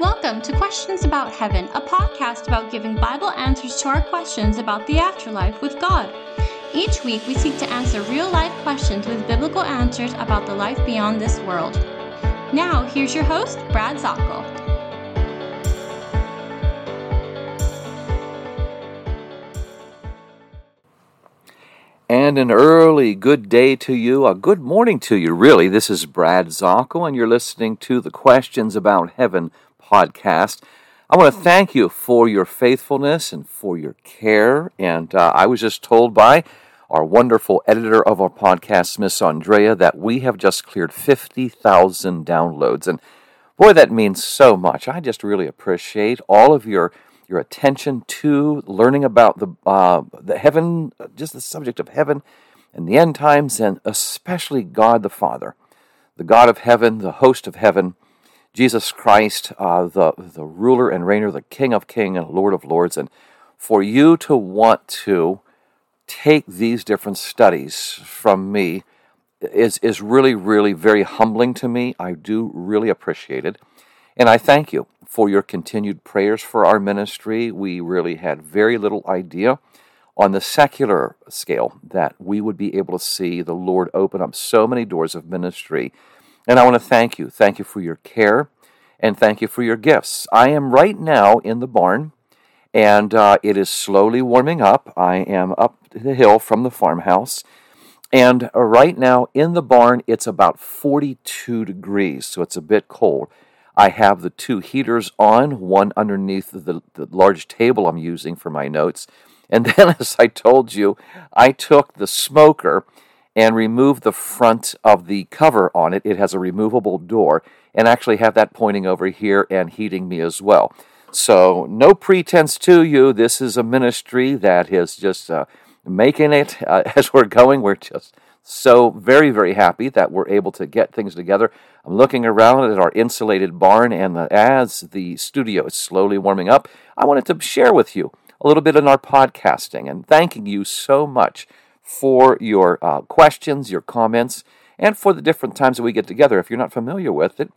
Welcome to Questions About Heaven, a podcast about giving Bible answers to our questions about the afterlife with God. Each week, we seek to answer real life questions with biblical answers about the life beyond this world. Now, here's your host, Brad Zockoll. And an early good day to you, a good morning to you, really. This is Brad Zockoll, and you're listening to the Questions About Heaven podcast. I want to thank you for your faithfulness and for your care. And uh, I was just told by our wonderful editor of our podcast, Miss Andrea, that we have just cleared 50,000 downloads. And boy, that means so much. I just really appreciate all of your your attention to learning about the uh, the heaven, just the subject of heaven and the end times, and especially God the Father, the God of heaven, the host of heaven, Jesus Christ, uh, the, the ruler and reigner, the King of kings and Lord of lords. And for you to want to take these different studies from me is, is really, really very humbling to me. I do really appreciate it. And I thank you for your continued prayers for our ministry. We really had very little idea on the secular scale that we would be able to see the Lord open up so many doors of ministry and I want to thank you. Thank you for your care and thank you for your gifts. I am right now in the barn and uh, it is slowly warming up. I am up the hill from the farmhouse. And uh, right now in the barn, it's about 42 degrees, so it's a bit cold. I have the two heaters on, one underneath the, the large table I'm using for my notes. And then, as I told you, I took the smoker and remove the front of the cover on it. It has a removable door and actually have that pointing over here and heating me as well. So, no pretense to you. This is a ministry that is just uh, making it uh, as we're going. We're just so very, very happy that we're able to get things together. I'm looking around at our insulated barn, and as the studio is slowly warming up, I wanted to share with you a little bit in our podcasting and thanking you so much for your uh, questions, your comments, and for the different times that we get together. If you're not familiar with it,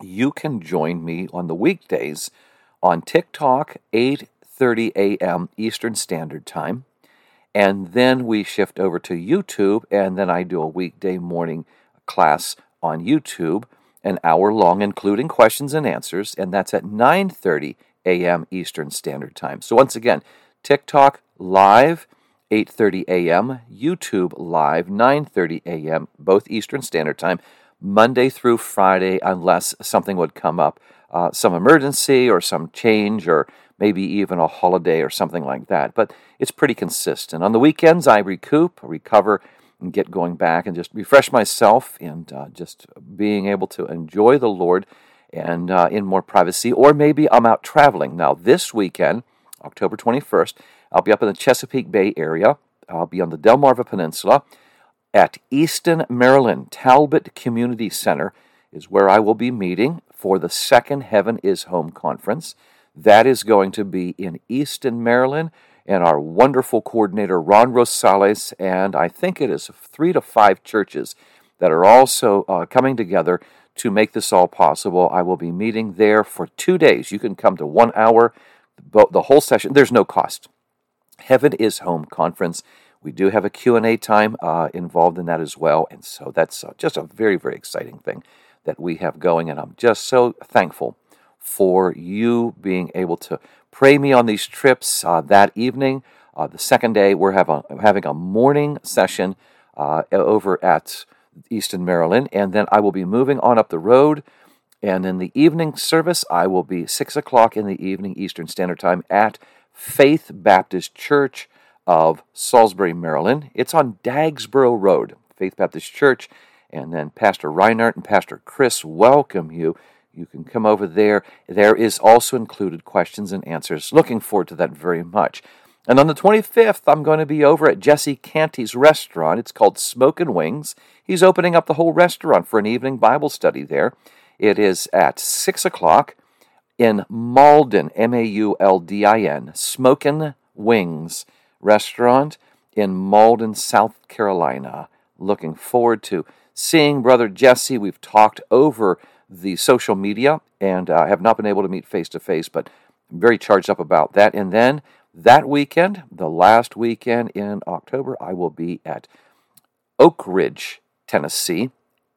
you can join me on the weekdays on TikTok, 8:30 a.m. Eastern Standard Time, and then we shift over to YouTube, and then I do a weekday morning class on YouTube, an hour long, including questions and answers, and that's at 9:30 a.m. Eastern Standard Time. So once again, TikTok live 8:30 a.m., YouTube live 9:30 a.m., both Eastern Standard Time, Monday through Friday unless something would come up, uh, some emergency or some change or maybe even a holiday or something like that. But it's pretty consistent. On the weekends I recoup, recover and get going back and just refresh myself and uh, just being able to enjoy the Lord and uh, in more privacy or maybe I'm out traveling. Now this weekend, October 21st, I'll be up in the Chesapeake Bay area. I'll be on the Delmarva Peninsula at Easton, Maryland. Talbot Community Center is where I will be meeting for the second Heaven is Home conference. That is going to be in Easton, Maryland. And our wonderful coordinator, Ron Rosales, and I think it is three to five churches that are also uh, coming together to make this all possible. I will be meeting there for two days. You can come to one hour, the whole session. There's no cost. Heaven is Home conference. We do have a Q&A time uh, involved in that as well, and so that's uh, just a very, very exciting thing that we have going, and I'm just so thankful for you being able to pray me on these trips uh, that evening. Uh, the second day, we're a, having a morning session uh, over at Easton, Maryland, and then I will be moving on up the road. And in the evening service, I will be 6 o'clock in the evening Eastern Standard Time at Faith Baptist Church of Salisbury, Maryland. It's on Dagsboro Road, Faith Baptist Church. And then Pastor Reinhardt and Pastor Chris welcome you. You can come over there. There is also included questions and answers. Looking forward to that very much. And on the 25th, I'm going to be over at Jesse Canty's restaurant. It's called Smoke and Wings. He's opening up the whole restaurant for an evening Bible study there. It is at 6 o'clock in Mauldin, M A U L D I N, Smokin' Wings restaurant in Mauldin, South Carolina. Looking forward to seeing Brother Jesse. We've talked over the social media, and I uh, have not been able to meet face to face, but I'm very charged up about that. And then that weekend, the last weekend in October, I will be at Oak Ridge, Tennessee,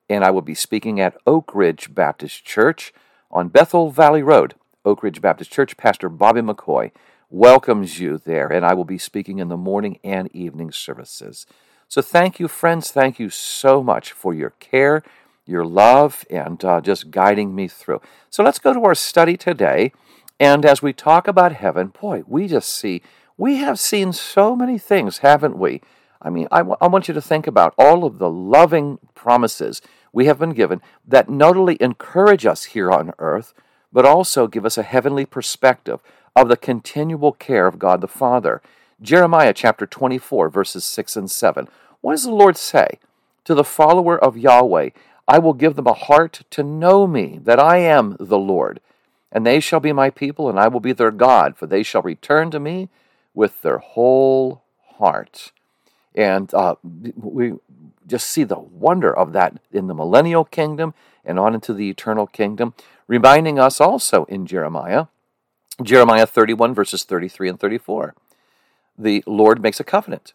and I will be speaking at Oak Ridge Baptist Church on Bethel Valley Road. Oak Ridge Baptist Church, Pastor Bobby McCoy welcomes you there, and I will be speaking in the morning and evening services. So, thank you, friends. Thank you so much for your care, your love, and uh, just guiding me through. So, let's go to our study today. And as we talk about heaven, boy, we just see, we have seen so many things, haven't we? I mean, I, w- I want you to think about all of the loving promises we have been given that not only encourage us here on earth, but also give us a heavenly perspective of the continual care of God the Father. Jeremiah chapter 24, verses 6 and 7. What does the Lord say? To the follower of Yahweh, I will give them a heart to know me, that I am the Lord. And they shall be my people, and I will be their God, for they shall return to me with their whole heart. And uh, we just see the wonder of that in the millennial kingdom and on into the eternal kingdom, reminding us also in Jeremiah, Jeremiah 31, verses 33 and 34. The Lord makes a covenant.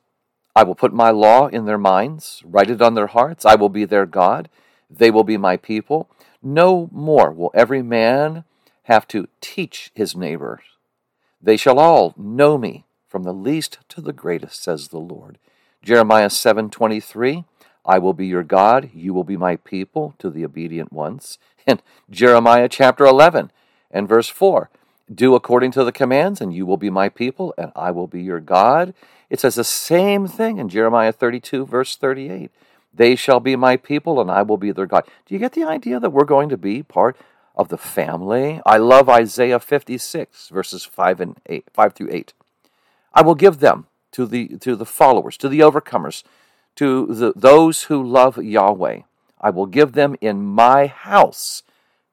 I will put my law in their minds, write it on their hearts. I will be their God. They will be my people. No more will every man have to teach his neighbor. They shall all know me, from the least to the greatest, says the Lord. Jeremiah 7:23, I will be your God, you will be my people to the obedient ones. And Jeremiah chapter 11 and verse 4, do according to the commands and you will be my people and I will be your God. It says the same thing in Jeremiah 32 verse 38. They shall be my people and I will be their God. Do you get the idea that we're going to be part of the family? I love Isaiah 56 verses 5 and 8, 5 through 8. I will give them to the, to the followers, to the overcomers, to the, those who love Yahweh. I will give them in my house.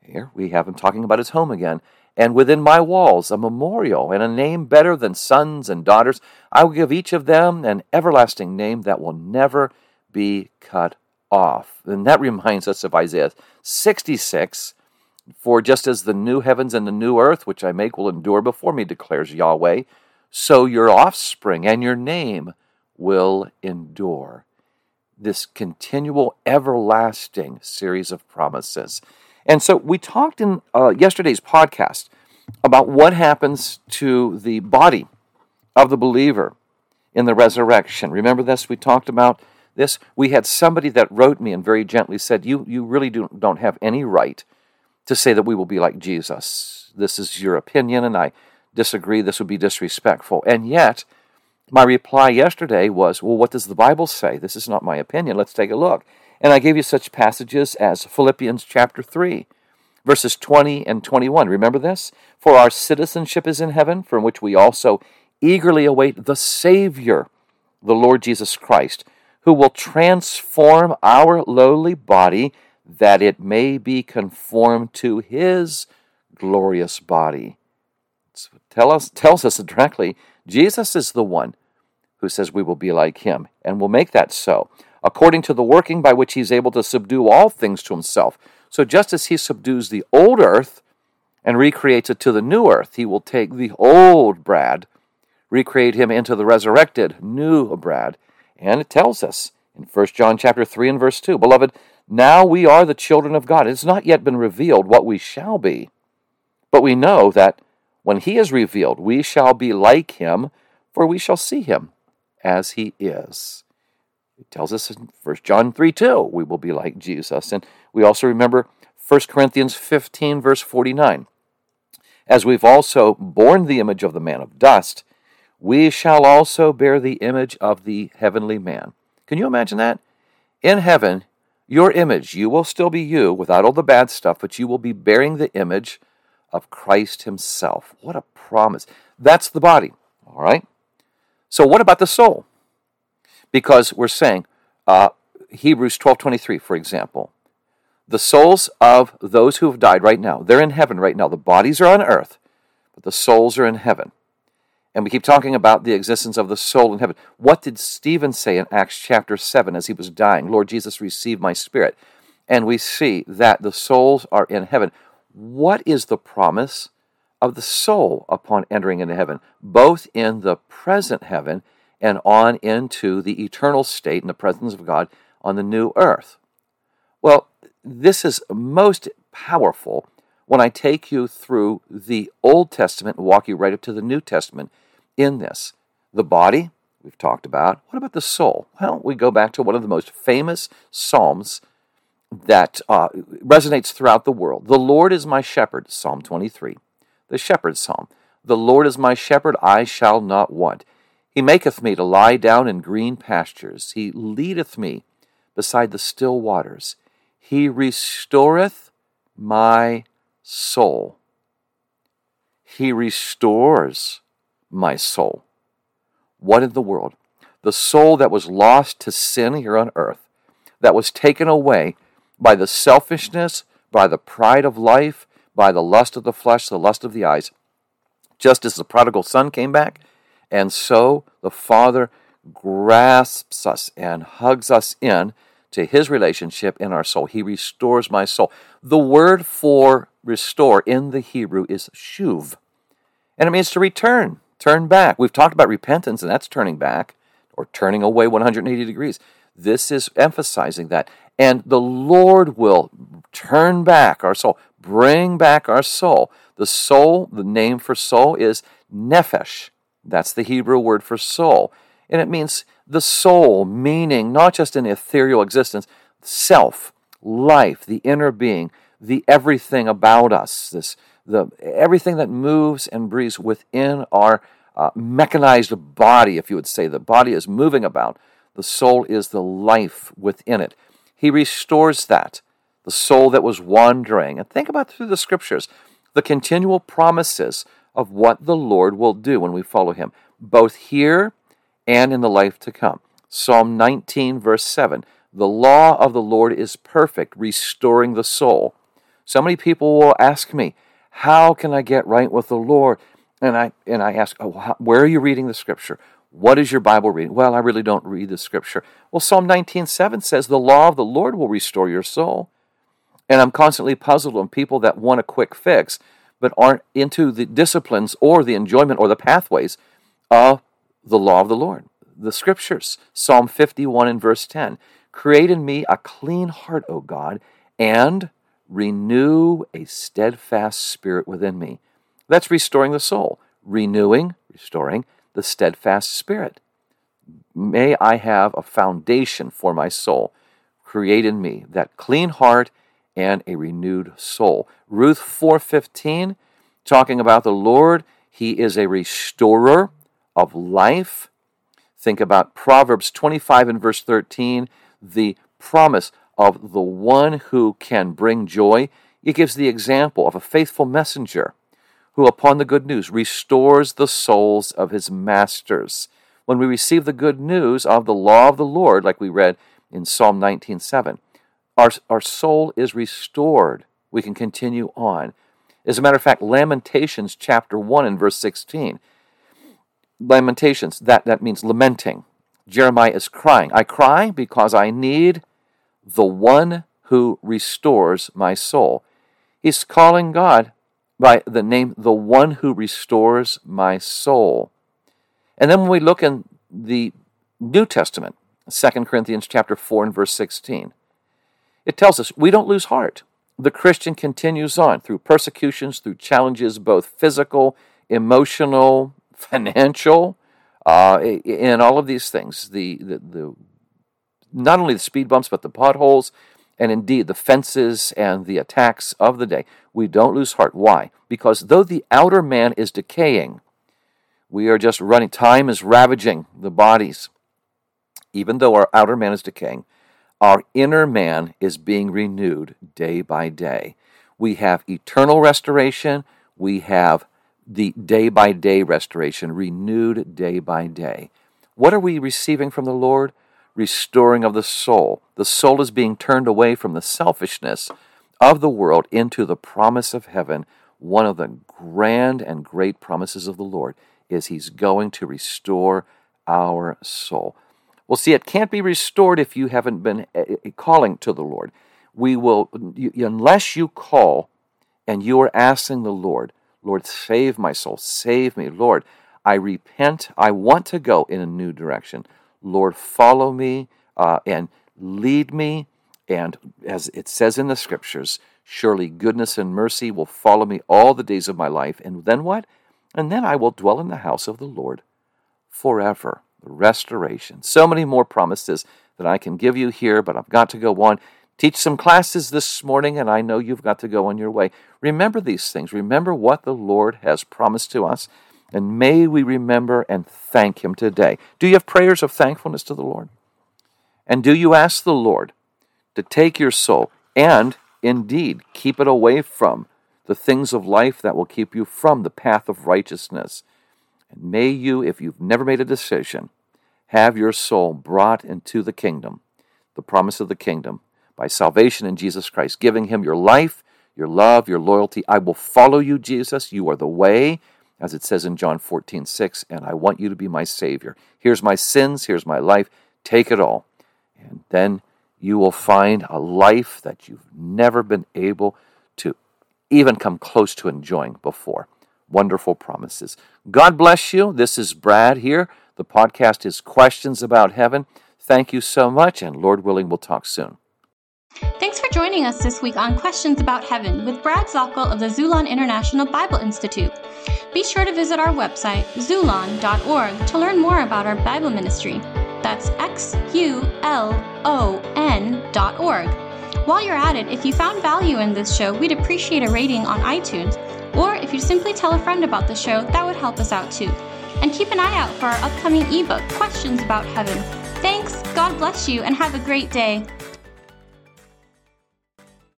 Here we have him talking about his home again. And within my walls a memorial and a name better than sons and daughters. I will give each of them an everlasting name that will never be cut off. And that reminds us of Isaiah 66. For just as the new heavens and the new earth, which I make, will endure before me, declares Yahweh, so your offspring and your name will endure. This continual, everlasting series of promises. And so we talked in uh, yesterday's podcast about what happens to the body of the believer in the resurrection. Remember this? We talked about this. We had somebody that wrote me and very gently said, You, you really do, don't have any right to say that we will be like Jesus. This is your opinion, and I disagree, this would be disrespectful. And yet, my reply yesterday was, Well, what does the Bible say? This is not my opinion. Let's take a look. And I gave you such passages as Philippians chapter 3, verses 20 and 21. Remember this? For our citizenship is in heaven, from which we also eagerly await the Savior, the Lord Jesus Christ, who will transform our lowly body that it may be conformed to his glorious body tell us, tells us directly Jesus is the one who says we will be like him, and will make that so, according to the working by which he's able to subdue all things to himself. So just as he subdues the old earth and recreates it to the new earth, he will take the old Brad, recreate him into the resurrected new Brad. And it tells us in 1 John chapter 3 and verse 2, Beloved, now we are the children of God. It has not yet been revealed what we shall be, but we know that when he is revealed, we shall be like him, for we shall see him as he is. It tells us in 1 John 3 2, we will be like Jesus. And we also remember 1 Corinthians 15, verse 49. As we've also borne the image of the man of dust, we shall also bear the image of the heavenly man. Can you imagine that? In heaven, your image, you will still be you without all the bad stuff, but you will be bearing the image of Christ Himself. What a promise. That's the body, all right? So, what about the soul? Because we're saying, uh, Hebrews 12 23, for example, the souls of those who have died right now, they're in heaven right now. The bodies are on earth, but the souls are in heaven. And we keep talking about the existence of the soul in heaven. What did Stephen say in Acts chapter 7 as he was dying? Lord Jesus, receive my spirit. and we see that the souls are in heaven. What is the promise of the soul upon entering into heaven, both in the present heaven and on into the eternal state in the presence of God on the new earth? Well, this is most powerful when I take you through the Old Testament and walk you right up to the New Testament in this. The body, we've talked about. What about the soul? Well, we go back to one of the most famous Psalms that uh, resonates throughout the world. The Lord is my shepherd, Psalm 23, the shepherd's psalm. The Lord is my shepherd, I shall not want. He maketh me to lie down in green pastures. He leadeth me beside the still waters. He restoreth my soul. He restores my soul. What in the world? The soul that was lost to sin here on earth, that was taken away by the selfishness, by the pride of life, by the lust of the flesh, the lust of the eyes. Just as the prodigal son came back, and so the Father grasps us and hugs us in to his relationship in our soul. He restores my soul. The word for restore in the Hebrew is shuv, and it means to return, turn back. We've talked about repentance, and that's turning back or turning away 180 degrees. This is emphasizing that. And the Lord will turn back our soul, bring back our soul. The soul, the name for soul is nephesh. That's the Hebrew word for soul. And it means the soul, meaning not just an ethereal existence, self, life, the inner being, the everything about us, this the everything that moves and breathes within our uh, mechanized body, if you would say. The body is moving about. The soul is the life within it. He restores that, the soul that was wandering. And think about through the scriptures the continual promises of what the Lord will do when we follow him, both here and in the life to come. Psalm 19, verse 7 The law of the Lord is perfect, restoring the soul. So many people will ask me, How can I get right with the Lord? And I, and I ask, oh, Where are you reading the scripture? What is your Bible reading? Well, I really don't read the scripture. Well, Psalm 19:7 says, "The law of the Lord will restore your soul." And I'm constantly puzzled on people that want a quick fix but aren't into the disciplines or the enjoyment or the pathways of the law of the Lord. The scriptures, Psalm 51 and verse 10, "Create in me a clean heart, O God, and renew a steadfast spirit within me." That's restoring the soul, renewing, restoring the steadfast spirit. May I have a foundation for my soul. Create in me that clean heart and a renewed soul. Ruth 4:15 talking about the Lord, he is a restorer of life. Think about Proverbs 25 and verse 13, the promise of the one who can bring joy. It gives the example of a faithful messenger who, upon the good news, restores the souls of his masters. When we receive the good news of the law of the Lord, like we read in Psalm 19:7, our, our soul is restored. We can continue on. As a matter of fact, Lamentations chapter 1 and verse 16. Lamentations, that, that means lamenting. Jeremiah is crying. I cry because I need the one who restores my soul. He's calling God by the name the one who restores my soul. And then when we look in the New Testament, 2 Corinthians chapter 4 and verse 16, it tells us we don't lose heart. The Christian continues on through persecutions, through challenges, both physical, emotional, financial, uh, in all of these things. The, the, the, not only the speed bumps, but the potholes, and indeed the fences and the attacks of the day. We don't lose heart. Why? Because though the outer man is decaying, we are just running. Time is ravaging the bodies. Even though our outer man is decaying, our inner man is being renewed day by day. We have eternal restoration. We have the day by day restoration, renewed day by day. What are we receiving from the Lord? Restoring of the soul. The soul is being turned away from the selfishness of the world into the promise of heaven. One of the grand and great promises of the Lord is He's going to restore our soul. Well, see, it can't be restored if you haven't been eh, eh, calling to the Lord. we will, unless you call and you are asking the Lord, Lord, save my soul, save me, Lord, I repent, I want to go in a new direction. Lord, follow me uh, and lead me. And as it says in the scriptures, surely goodness and mercy will follow me all the days of my life. And then what? And then I will dwell in the house of the Lord forever. Restoration. So many more promises that I can give you here, but I've got to go on. Teach some classes this morning, and I know you've got to go on your way. Remember these things. Remember what the Lord has promised to us, and may we remember and thank Him today. Do you have prayers of thankfulness to the Lord? And do you ask the Lord to take your soul and indeed keep it away from the things of life that will keep you from the path of righteousness? And may you, if you've never made a decision, have your soul brought into the kingdom, the promise of the kingdom, by salvation in Jesus Christ, giving Him your life, your love, your loyalty. I will follow you, Jesus. You are the way, as it says in John 14, 6, and I want you to be my Savior. Here's my sins, here's my life. Take it all. And then you will find a life that you've never been able to even come close to enjoying before. Wonderful promises. God bless you. This is Brad here. The podcast is Questions About Heaven. Thank you so much, and Lord willing, we'll talk soon. Thanks for joining us this week on Questions About Heaven with Brad Zockoll of the Xulon International Bible Institute. Be sure to visit our website, xulon.org, to learn more about our Bible ministry. That's X U L O N dot org. While you're at it, if you found value in this show, we'd appreciate a rating on iTunes, or if you simply tell a friend about the show, that would help us out too. And keep an eye out for our upcoming ebook, Questions About Heaven. Thanks, God bless you, and have a great day.